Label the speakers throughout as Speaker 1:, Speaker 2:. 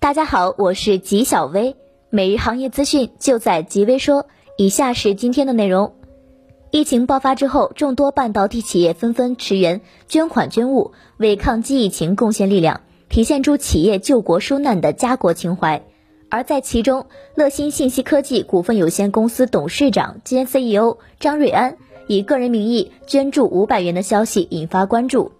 Speaker 1: 大家好，我是吉小薇，每日行业资讯就在吉微说。以下是今天的内容：疫情爆发之后，众多半导体企业纷纷驰援，捐款捐物，为抗击疫情贡献力量，体现出企业救国纾难的家国情怀。而在其中，乐新信息科技股份有限公司董事长兼 CEO 张瑞安以个人名义捐助五百元的消息引发关注。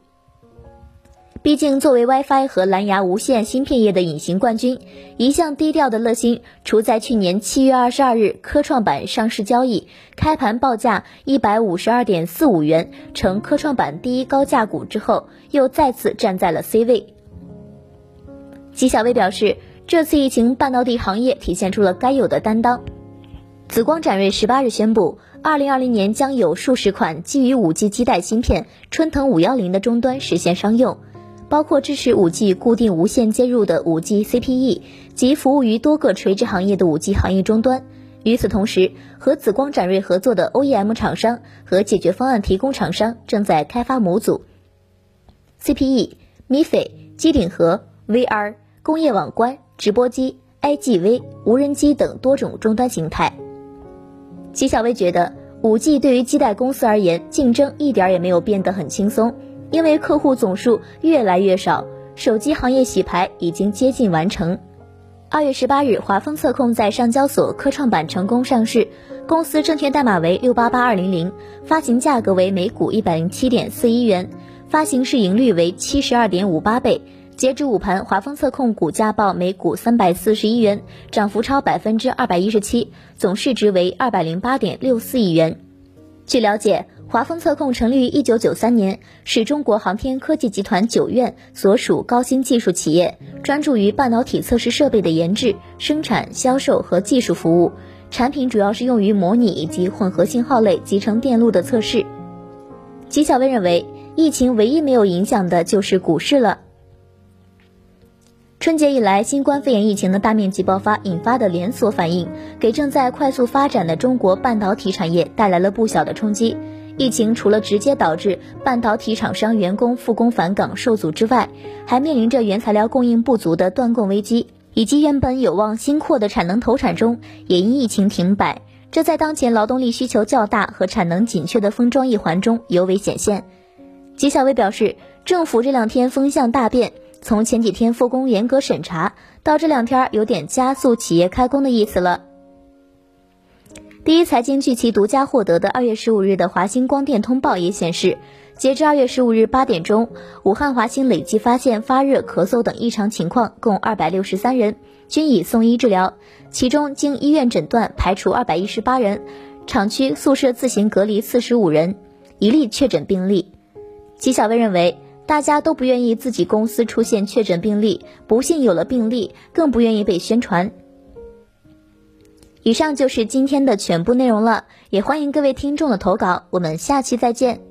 Speaker 1: 毕竟，作为 WiFi 和蓝牙无线芯片业的隐形冠军，一向低调的乐新，除在去年七月二十二日科创板上市交易，开盘报价一百五十二点四五元，成科创板第一高价股之后，又再次站在了 C 位。纪晓薇表示，这次疫情，半导体行业体现出了该有的担当。紫光展锐十八日宣布，二零二零年将有数十款基于五 G 基带芯片春藤五幺零的终端实现商用。包括支持 5G 固定无线接入的 5G CPE 及服务于多个垂直行业的 5G 行业终端。与此同时，和紫光展锐合作的 OEM 厂商和解决方案提供厂商正在开发模组、CPE、MiFi、机顶盒、VR、工业网关、直播机、IGV、无人机等多种终端形态。齐小薇觉得，5G 对于基带公司而言，竞争一点也没有变得很轻松。因为客户总数越来越少，手机行业洗牌已经接近完成。二月十八日，华丰测控在上交所科创板成功上市，公司证券代码为六八八二零零，发行价格为每股一百零七点四一元，发行市盈率为七十二点五八倍。截止午盘，华丰测控股价报每股三百四十一元，涨幅超百分之二百一十七，总市值为二百零八点六四亿元。据了解。华丰测控成立于一九九三年，是中国航天科技集团九院所属高新技术企业，专注于半导体测试设备的研制、生产、销售和技术服务。产品主要是用于模拟以及混合信号类集成电路的测试。吉小薇认为，疫情唯一没有影响的就是股市了。春节以来，新冠肺炎疫情的大面积爆发引发的连锁反应，给正在快速发展的中国半导体产业带来了不小的冲击。疫情除了直接导致半导体厂商员工复工返岗受阻之外，还面临着原材料供应不足的断供危机，以及原本有望新扩的产能投产中也因疫情停摆。这在当前劳动力需求较大和产能紧缺的封装一环中尤为显现。纪晓薇表示，政府这两天风向大变，从前几天复工严格审查，到这两天有点加速企业开工的意思了。第一财经据其独家获得的二月十五日的华星光电通报也显示，截至二月十五日八点钟，武汉华星累计发现发热、咳嗽等异常情况共二百六十三人，均已送医治疗。其中经医院诊断排除二百一十八人，厂区宿舍自行隔离四十五人，一例确诊病例。纪晓薇认为，大家都不愿意自己公司出现确诊病例，不幸有了病例，更不愿意被宣传。以上就是今天的全部内容了，也欢迎各位听众的投稿，我们下期再见。